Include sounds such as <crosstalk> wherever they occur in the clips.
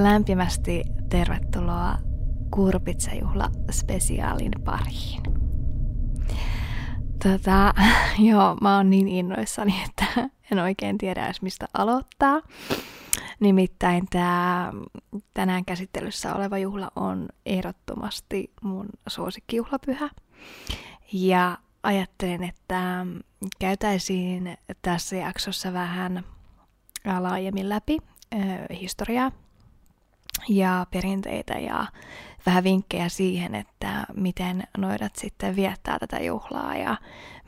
Lämpimästi tervetuloa Kurpitsajuhla spesiaalin pariin. Tota, <laughs> joo, mä oon niin innoissani, että en oikein tiedä edes mistä aloittaa. Nimittäin tämä tänään käsittelyssä oleva juhla on ehdottomasti mun suosikkijuhlapyhä. Ja ajattelin, että käytäisiin tässä jaksossa vähän laajemmin läpi historiaa ja perinteitä ja vähän vinkkejä siihen, että miten noidat sitten viettää tätä juhlaa ja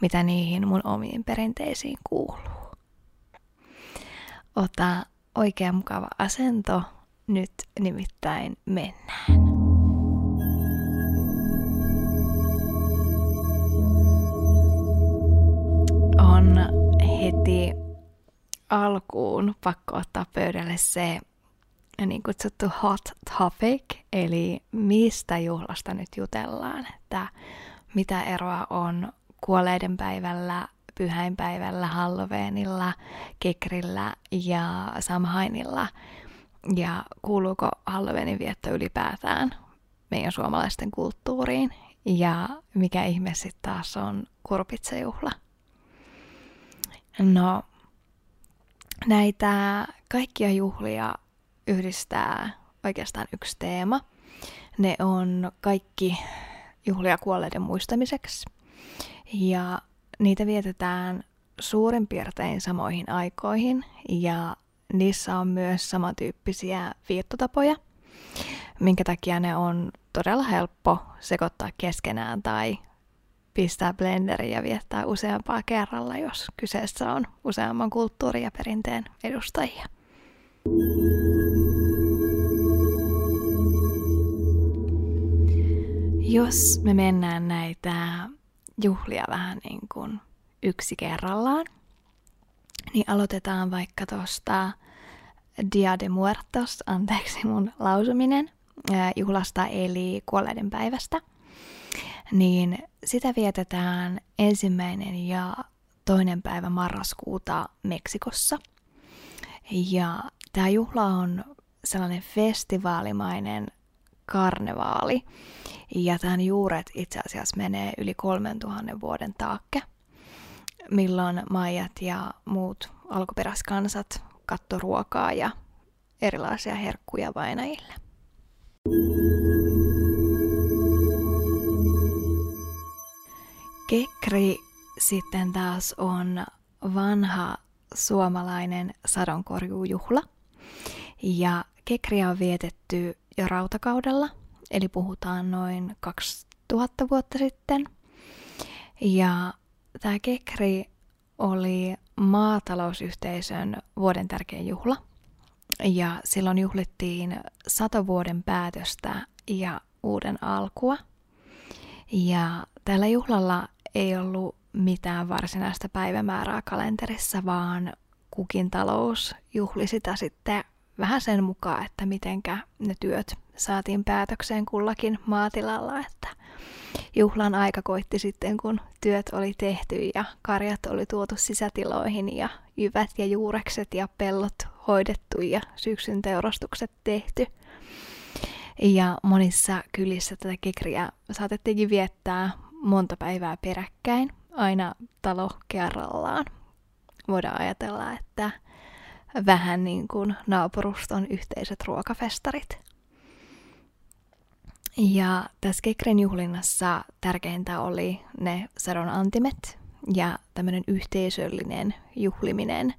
mitä niihin mun omiin perinteisiin kuuluu. Ota oikein mukava asento, nyt nimittäin mennään. On heti alkuun pakko ottaa pöydälle se niin kutsuttu hot topic, eli mistä juhlasta nyt jutellaan, että mitä eroa on kuolleiden päivällä, pyhäinpäivällä, Halloweenilla, Kekrillä ja Samhainilla, ja kuuluuko Halloweenin vietto ylipäätään meidän suomalaisten kulttuuriin, ja mikä ihme sitten taas on kurpitsejuhla. No, näitä kaikkia juhlia yhdistää oikeastaan yksi teema. Ne on kaikki juhlia kuolleiden muistamiseksi. Ja niitä vietetään suurin piirtein samoihin aikoihin ja niissä on myös samantyyppisiä viettotapoja, minkä takia ne on todella helppo sekoittaa keskenään tai pistää blenderiin ja viettää useampaa kerralla, jos kyseessä on useamman kulttuurin ja perinteen edustajia. Jos me mennään näitä juhlia vähän niin kuin yksi kerrallaan, niin aloitetaan vaikka tuosta Dia de Muertos, anteeksi mun lausuminen, juhlasta eli kuolleiden päivästä. Niin sitä vietetään ensimmäinen ja toinen päivä marraskuuta Meksikossa. Ja tämä juhla on sellainen festivaalimainen karnevaali. Ja tämän juuret itse asiassa menee yli 3000 vuoden taakke, milloin maijat ja muut alkuperäiskansat katto ruokaa ja erilaisia herkkuja vainajille. Kekri sitten taas on vanha suomalainen sadonkorjuujuhla. Ja kekriä on vietetty jo rautakaudella, eli puhutaan noin 2000 vuotta sitten. Ja tämä kekri oli maatalousyhteisön vuoden tärkein juhla. Ja silloin juhlittiin satovuoden päätöstä ja uuden alkua. Ja tällä juhlalla ei ollut mitään varsinaista päivämäärää kalenterissa, vaan kukin talous juhli sitä sitten vähän sen mukaan, että mitenkä ne työt saatiin päätökseen kullakin maatilalla, että juhlan aika koitti sitten, kun työt oli tehty ja karjat oli tuotu sisätiloihin ja jyvät ja juurekset ja pellot hoidettu ja syksyn teurastukset tehty. Ja monissa kylissä tätä kekriä saatettiinkin viettää monta päivää peräkkäin, aina talo kerrallaan. Voidaan ajatella, että vähän niin kuin naapuruston yhteiset ruokafestarit. Ja tässä Kekren juhlinnassa tärkeintä oli ne sadon antimet ja tämmöinen yhteisöllinen juhliminen,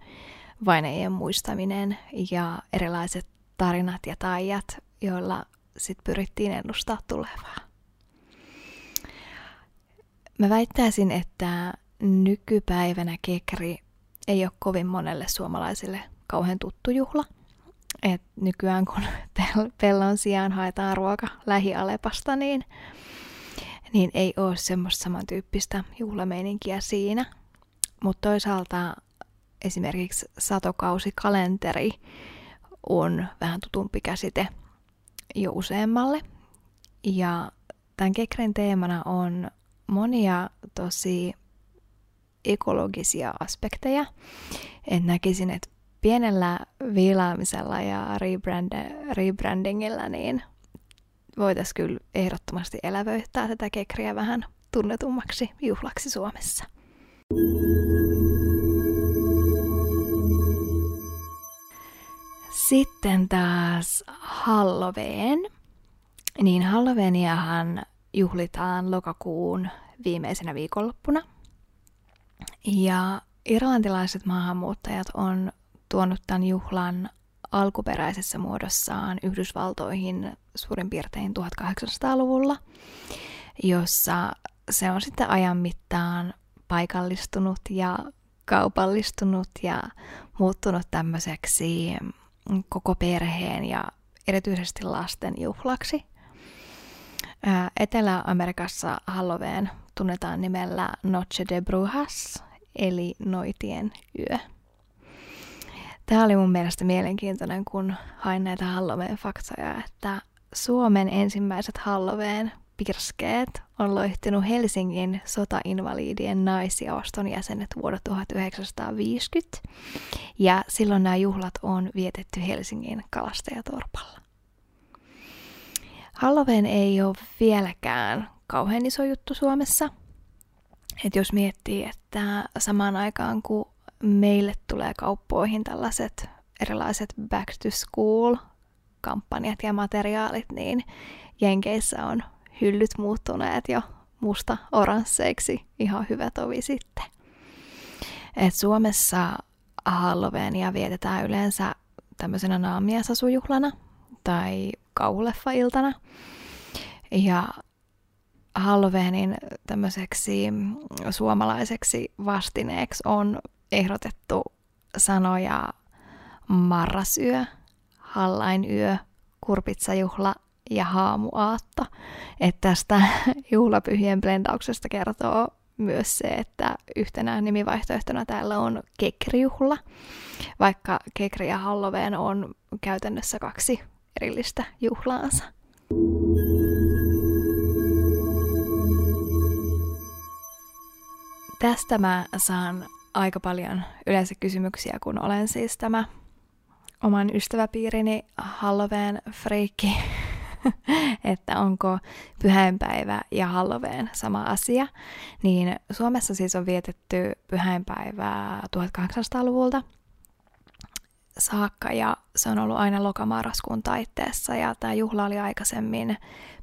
vainajien muistaminen ja erilaiset tarinat ja taijat, joilla sitten pyrittiin ennustaa tulevaa. Mä väittäisin, että nykypäivänä kekri ei ole kovin monelle suomalaiselle kauhean tuttu juhla. Et nykyään kun pellon sijaan haetaan ruoka lähialepasta, niin, niin ei ole semmoista samantyyppistä juhlameininkiä siinä. Mutta toisaalta esimerkiksi satokausikalenteri on vähän tutumpi käsite jo useammalle. Ja tämän Kekren teemana on monia tosi ekologisia aspekteja. Et näkisin, että pienellä viilaamisella ja rebrandingilla niin voitaisiin kyllä ehdottomasti elävöittää tätä kekriä vähän tunnetummaksi juhlaksi Suomessa. Sitten taas Halloween. Niin Halloweeniahan juhlitaan lokakuun viimeisenä viikonloppuna. Ja irlantilaiset maahanmuuttajat on tuonut tämän juhlan alkuperäisessä muodossaan Yhdysvaltoihin suurin piirtein 1800-luvulla, jossa se on sitten ajan mittaan paikallistunut ja kaupallistunut ja muuttunut tämmöiseksi koko perheen ja erityisesti lasten juhlaksi. Etelä-Amerikassa Halloween tunnetaan nimellä Noche de Brujas, eli Noitien yö. Tämä oli mun mielestä mielenkiintoinen, kun hain näitä Halloween-faktoja, että Suomen ensimmäiset Halloween pirskeet on loihtinut Helsingin sotainvaliidien naisjaoston jäsenet vuonna 1950, ja silloin nämä juhlat on vietetty Helsingin kalastajatorpalla. Halloween ei ole vieläkään kauhean iso juttu Suomessa. Et jos miettii, että samaan aikaan kun meille tulee kauppoihin tällaiset erilaiset back to school kampanjat ja materiaalit, niin Jenkeissä on hyllyt muuttuneet jo musta oransseiksi ihan hyvä tovi sitten. Et Suomessa Halloweenia vietetään yleensä tämmöisenä naamiasasujuhlana tai kauhuleffa-iltana. Ja Halloweenin tämmöiseksi suomalaiseksi vastineeksi on ehdotettu sanoja marrasyö, hallainyö, kurpitsajuhla ja haamuaatto. Että tästä <laughs> juhlapyhien blendauksesta kertoo myös se, että yhtenä nimivaihtoehtona täällä on kekrijuhla, vaikka kekri ja Halloween on käytännössä kaksi erillistä juhlaansa. Tästä mä saan aika paljon yleensä kysymyksiä, kun olen siis tämä oman ystäväpiirini Halloween freikki, <laughs> että onko pyhäinpäivä ja Halloween sama asia. Niin Suomessa siis on vietetty pyhäinpäivää 1800-luvulta saakka ja se on ollut aina lokamarraskuun taitteessa ja tämä juhla oli aikaisemmin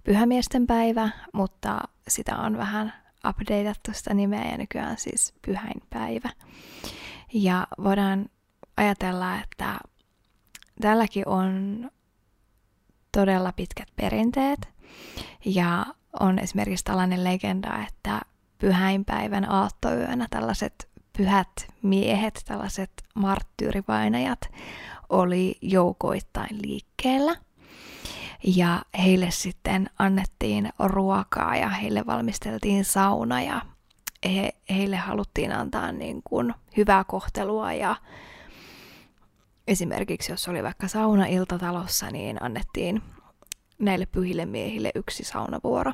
pyhämiesten päivä, mutta sitä on vähän updateattu sitä nimeä ja nykyään siis pyhäinpäivä. Ja voidaan ajatella, että tälläkin on todella pitkät perinteet ja on esimerkiksi tällainen legenda, että pyhäinpäivän aattoyönä tällaiset pyhät miehet, tällaiset marttyyrivainajat, oli joukoittain liikkeellä. Ja heille sitten annettiin ruokaa ja heille valmisteltiin sauna ja he, heille haluttiin antaa niin kuin hyvää kohtelua ja esimerkiksi jos oli vaikka sauna iltatalossa, niin annettiin näille pyhille miehille yksi saunavuoro.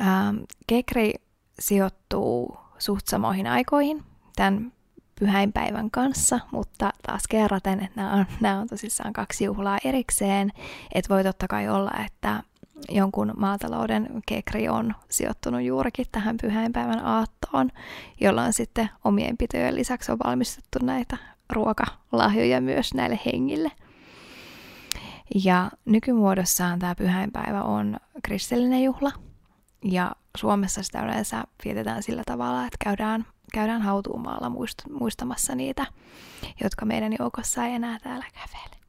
Ähm, Kekri sijoittuu suht samoihin aikoihin tämän pyhäinpäivän kanssa, mutta taas kerraten, että nämä on, nämä on tosissaan kaksi juhlaa erikseen, että voi totta kai olla, että jonkun maatalouden kekri on sijoittunut juurikin tähän pyhäinpäivän aattoon, jolloin sitten omien pitojen lisäksi on valmistettu näitä ruokalahjoja myös näille hengille. Ja nykymuodossaan tämä pyhäinpäivä on kristillinen juhla, ja Suomessa sitä yleensä vietetään sillä tavalla, että käydään, käydään hautuumaalla muist, muistamassa niitä, jotka meidän joukossa ei enää täällä kävele.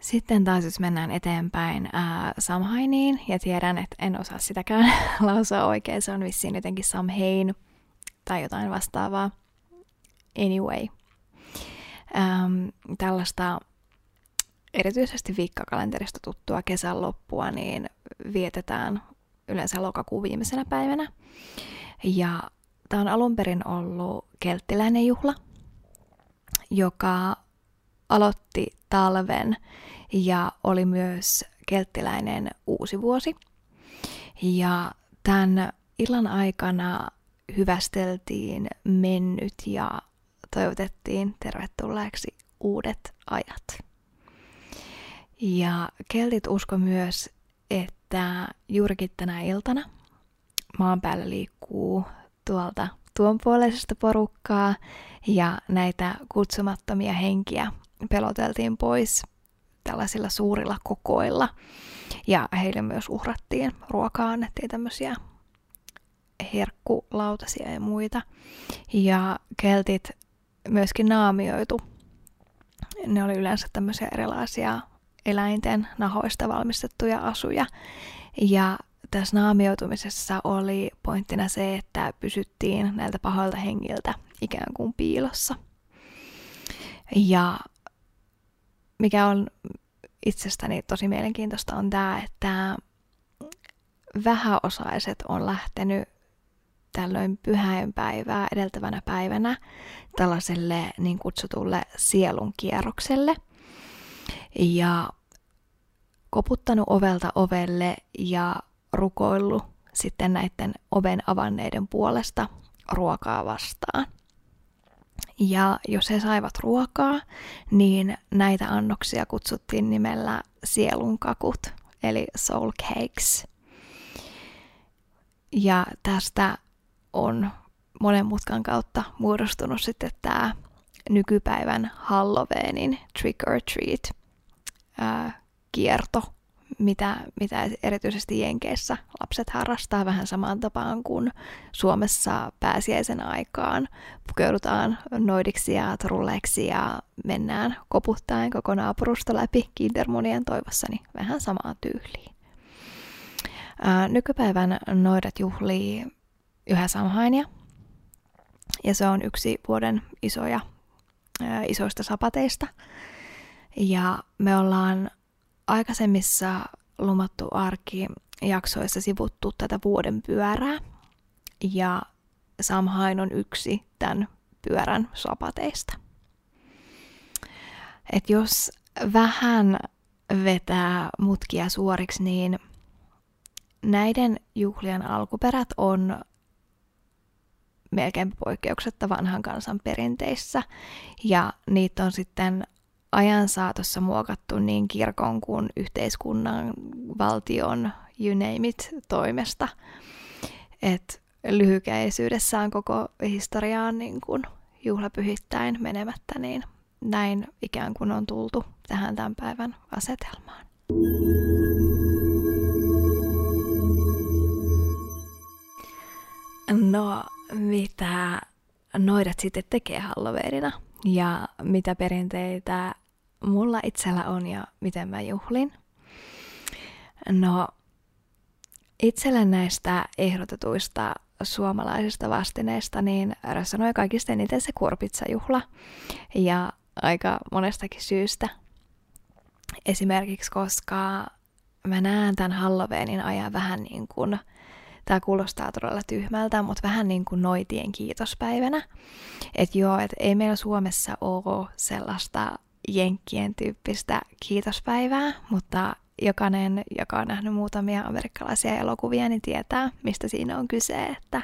Sitten taas jos mennään eteenpäin ää, Samhainiin, ja tiedän, että en osaa sitäkään <laughs> lausua oikein, se on vissiin jotenkin Samhain tai jotain vastaavaa. Anyway. Ähm, tällaista erityisesti viikkakalenterista tuttua kesän loppua, niin vietetään yleensä lokakuun viimeisenä päivänä. Ja tämä on alun perin ollut kelttiläinen juhla, joka aloitti talven ja oli myös kelttiläinen uusi vuosi. Ja tämän illan aikana hyvästeltiin mennyt ja toivotettiin tervetulleeksi uudet ajat. Ja keltit usko myös, että juurikin tänä iltana maan päällä liikkuu tuolta tuonpuoleisesta porukkaa ja näitä kutsumattomia henkiä peloteltiin pois tällaisilla suurilla kokoilla. Ja heille myös uhrattiin ruokaa, annettiin tämmöisiä herkkulautasia ja muita. Ja keltit myöskin naamioitu. Ne oli yleensä tämmöisiä erilaisia eläinten nahoista valmistettuja asuja. Ja tässä naamioitumisessa oli pointtina se, että pysyttiin näiltä pahoilta hengiltä ikään kuin piilossa. Ja mikä on itsestäni tosi mielenkiintoista on tämä, että vähäosaiset on lähtenyt tällöin pyhäinpäivää edeltävänä päivänä tällaiselle niin kutsutulle sielun kierrokselle. Ja koputtanut ovelta ovelle ja rukoillut sitten näiden oven avanneiden puolesta ruokaa vastaan. Ja jos he saivat ruokaa, niin näitä annoksia kutsuttiin nimellä sielunkakut, eli soul cakes. Ja tästä on monen mutkan kautta muodostunut sitten tämä nykypäivän Halloweenin trick or treat ää, kierto, mitä, mitä erityisesti Jenkeissä lapset harrastaa vähän samaan tapaan kuin Suomessa pääsiäisen aikaan. Pukeudutaan noidiksi ja trulleiksi ja mennään koputtaen koko naapurusta läpi kindermunien toivossa, niin vähän samaa tyyliin. Ää, nykypäivän noidat juhlii yhä Samhainia, ja se on yksi vuoden isoja, ää, isoista sapateista. Ja me ollaan aikaisemmissa lumattu arki jaksoissa sivuttu tätä vuoden pyörää. Ja Samhain on yksi tämän pyörän sapateista. Et jos vähän vetää mutkia suoriksi, niin näiden juhlien alkuperät on melkein poikkeuksetta vanhan kansan perinteissä, ja niitä on sitten ajan saatossa muokattu niin kirkon kuin yhteiskunnan, valtion, you name it, toimesta. Et lyhykäisyydessään koko historiaan niin kuin juhlapyhittäin menemättä, niin näin ikään kuin on tultu tähän tämän päivän asetelmaan. No, mitä noidat sitten tekee Halloweenina ja mitä perinteitä mulla itsellä on ja miten mä juhlin. No, itsellä näistä ehdotetuista suomalaisista vastineista niin resonoi kaikista eniten se kurpitsajuhla ja aika monestakin syystä. Esimerkiksi koska mä näen tämän Halloweenin ajan vähän niin kuin, tämä kuulostaa todella tyhmältä, mutta vähän niin kuin noitien kiitospäivänä. Että joo, että ei meillä Suomessa ole sellaista jenkkien tyyppistä kiitospäivää, mutta jokainen, joka on nähnyt muutamia amerikkalaisia elokuvia, niin tietää, mistä siinä on kyse, että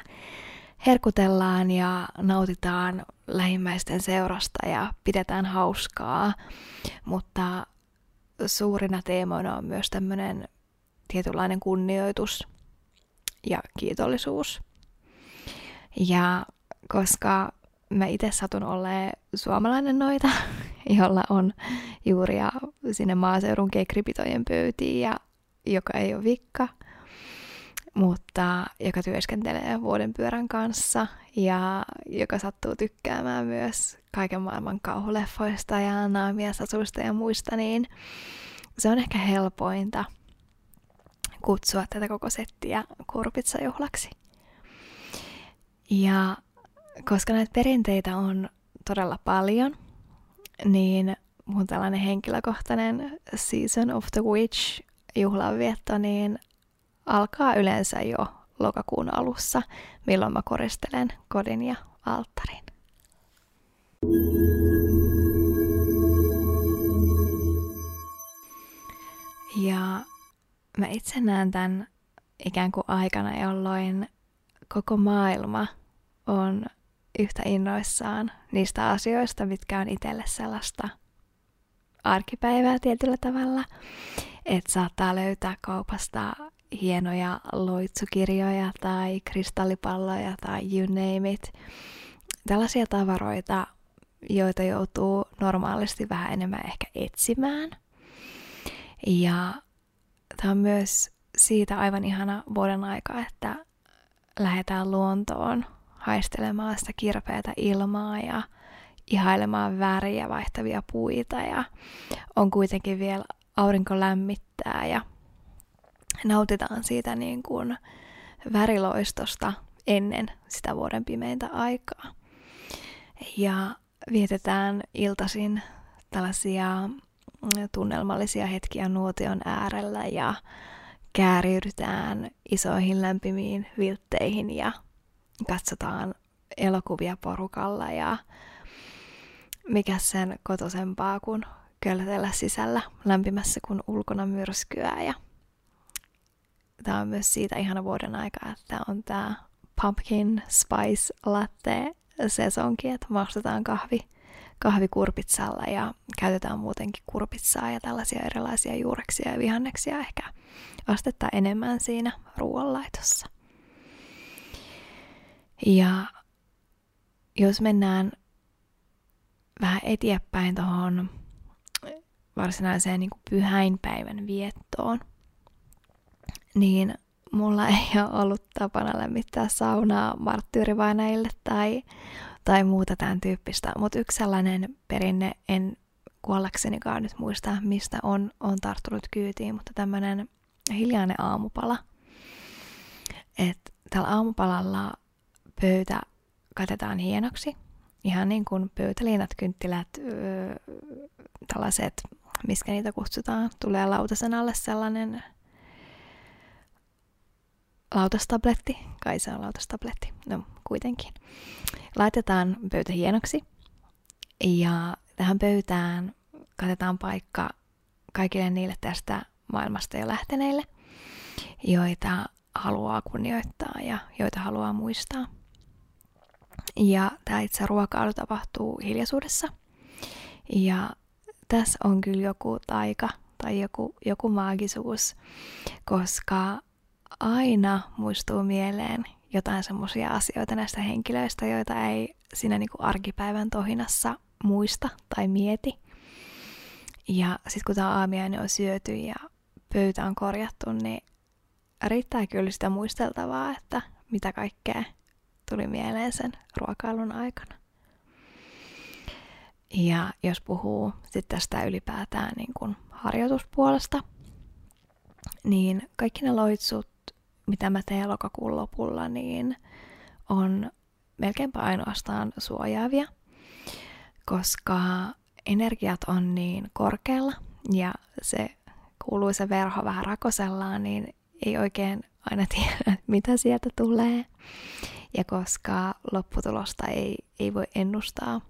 herkutellaan ja nautitaan lähimmäisten seurasta ja pidetään hauskaa, mutta suurina teemoina on myös tämmöinen tietynlainen kunnioitus ja kiitollisuus. Ja koska mä itse satun olemaan suomalainen noita, jolla on juuria sinne maaseudun kekripitojen pöytiin ja joka ei ole vikka, mutta joka työskentelee vuoden pyörän kanssa ja joka sattuu tykkäämään myös kaiken maailman kauhuleffoista ja naamiasasuista ja muista, niin se on ehkä helpointa kutsua tätä koko settiä kurpitsajuhlaksi. Ja koska näitä perinteitä on todella paljon, niin mun tällainen henkilökohtainen Season of the Witch juhlanvietto niin alkaa yleensä jo lokakuun alussa, milloin mä koristelen kodin ja alttarin. Ja mä itse näen tämän ikään kuin aikana, jolloin koko maailma on yhtä innoissaan niistä asioista, mitkä on itselle sellaista arkipäivää tietyllä tavalla. Että saattaa löytää kaupasta hienoja loitsukirjoja tai kristallipalloja tai you name it. Tällaisia tavaroita, joita joutuu normaalisti vähän enemmän ehkä etsimään. Ja tämä on myös siitä aivan ihana vuoden aika, että lähdetään luontoon haistelemaan sitä kirpeätä ilmaa ja ihailemaan väriä vaihtavia puita ja on kuitenkin vielä aurinko lämmittää ja nautitaan siitä niin kuin väriloistosta ennen sitä vuoden pimeintä aikaa. Ja vietetään iltasin tällaisia tunnelmallisia hetkiä nuotion äärellä ja kääriydytään isoihin lämpimiin viltteihin ja katsotaan elokuvia porukalla ja mikä sen kotosempaa kuin költellä sisällä lämpimässä kuin ulkona myrskyä ja tämä on myös siitä ihana vuoden aika, että on tämä pumpkin spice latte sesonki, että maustetaan kahvi, kahvikurpitsalla ja käytetään muutenkin kurpitsaa ja tällaisia erilaisia juureksia ja vihanneksia ehkä astetta enemmän siinä ruoanlaitossa. Ja jos mennään vähän eteenpäin tuohon varsinaiseen niin pyhäinpäivän viettoon, niin mulla <laughs> ei ole ollut tapana lämmittää saunaa marttyyrivainajille tai, tai muuta tämän tyyppistä. Mutta yksi sellainen perinne, en kuollaksenikaan nyt muista, mistä on, on tarttunut kyytiin, mutta tämmöinen hiljainen aamupala. Että tällä aamupalalla pöytä katetaan hienoksi. Ihan niin kuin pöytäliinat, kynttilät, öö, tällaiset, miskä niitä kutsutaan, tulee lautasen alle sellainen lautastabletti, kai se on lautastabletti, no kuitenkin. Laitetaan pöytä hienoksi ja tähän pöytään katetaan paikka kaikille niille tästä maailmasta jo lähteneille, joita haluaa kunnioittaa ja joita haluaa muistaa. Ja tämä itse ruokailu tapahtuu hiljaisuudessa. Ja tässä on kyllä joku taika tai joku, joku maagisuus, koska aina muistuu mieleen jotain semmoisia asioita näistä henkilöistä, joita ei siinä niin kuin arkipäivän tohinassa muista tai mieti. Ja sitten kun tämä aamiainen on syöty ja pöytä on korjattu, niin riittää kyllä sitä muisteltavaa, että mitä kaikkea tuli mieleen sen ruokailun aikana. Ja jos puhuu sitten tästä ylipäätään niin kuin harjoituspuolesta, niin kaikki ne loitsut, mitä mä teen lokakuun lopulla, niin on melkeinpä ainoastaan suojaavia, koska energiat on niin korkealla ja se kuuluisa verho vähän rakosellaan, niin ei oikein aina tiedä, <laughs> mitä sieltä tulee. Ja koska lopputulosta ei, ei voi ennustaa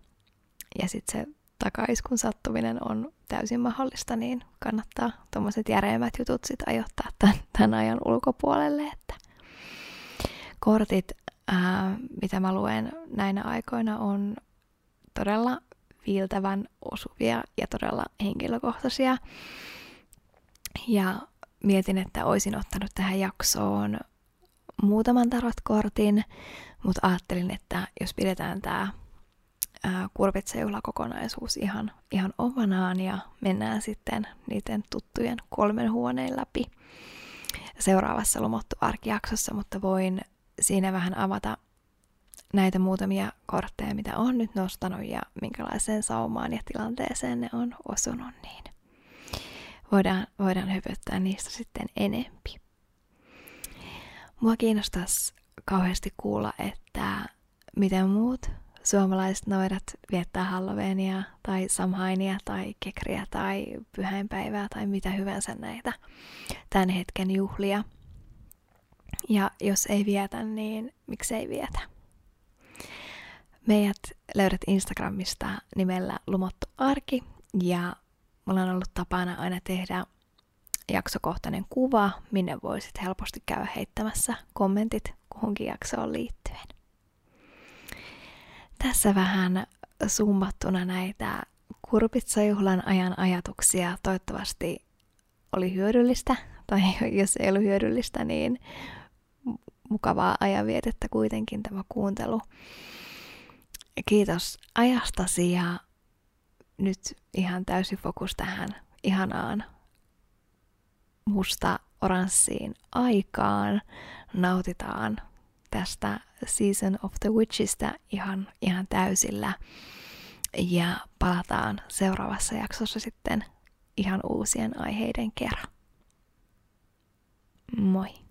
ja sitten se takaiskun sattuminen on täysin mahdollista, niin kannattaa tuommoiset järeimmät jutut sit ajoittaa tämän, tämän ajan ulkopuolelle. Että kortit, ää, mitä mä luen näinä aikoina, on todella viiltävän osuvia ja todella henkilökohtaisia. Ja mietin, että olisin ottanut tähän jaksoon muutaman tarotkortin, mutta ajattelin, että jos pidetään tämä kurvitsejuhlakokonaisuus ihan, ihan omanaan ja mennään sitten niiden tuttujen kolmen huoneen läpi seuraavassa Lomottu arkijaksossa, mutta voin siinä vähän avata näitä muutamia kortteja, mitä on nyt nostanut ja minkälaiseen saumaan ja tilanteeseen ne on osunut, niin voidaan, voidaan höpöttää niistä sitten enempi. Mua kiinnostaisi kauheasti kuulla, että miten muut suomalaiset noidat viettää Halloweenia tai Samhainia tai Kekriä tai pyhäinpäivää tai mitä hyvänsä näitä tämän hetken juhlia. Ja jos ei vietä, niin miksei vietä? Meidät löydät Instagramista nimellä Lumottu Arki ja mulla on ollut tapana aina tehdä jaksokohtainen kuva, minne voisit helposti käydä heittämässä kommentit kuhunkin jaksoon liittyen. Tässä vähän summattuna näitä kurpitsajuhlan ajan ajatuksia. Toivottavasti oli hyödyllistä, tai <laughs> jos ei ollut hyödyllistä, niin mukavaa ajanvietettä kuitenkin tämä kuuntelu. Kiitos ajastasi ja nyt ihan täysi fokus tähän ihanaan musta oranssiin aikaan. Nautitaan tästä Season of the Witchistä ihan, ihan täysillä. Ja palataan seuraavassa jaksossa sitten ihan uusien aiheiden kerran. Moi!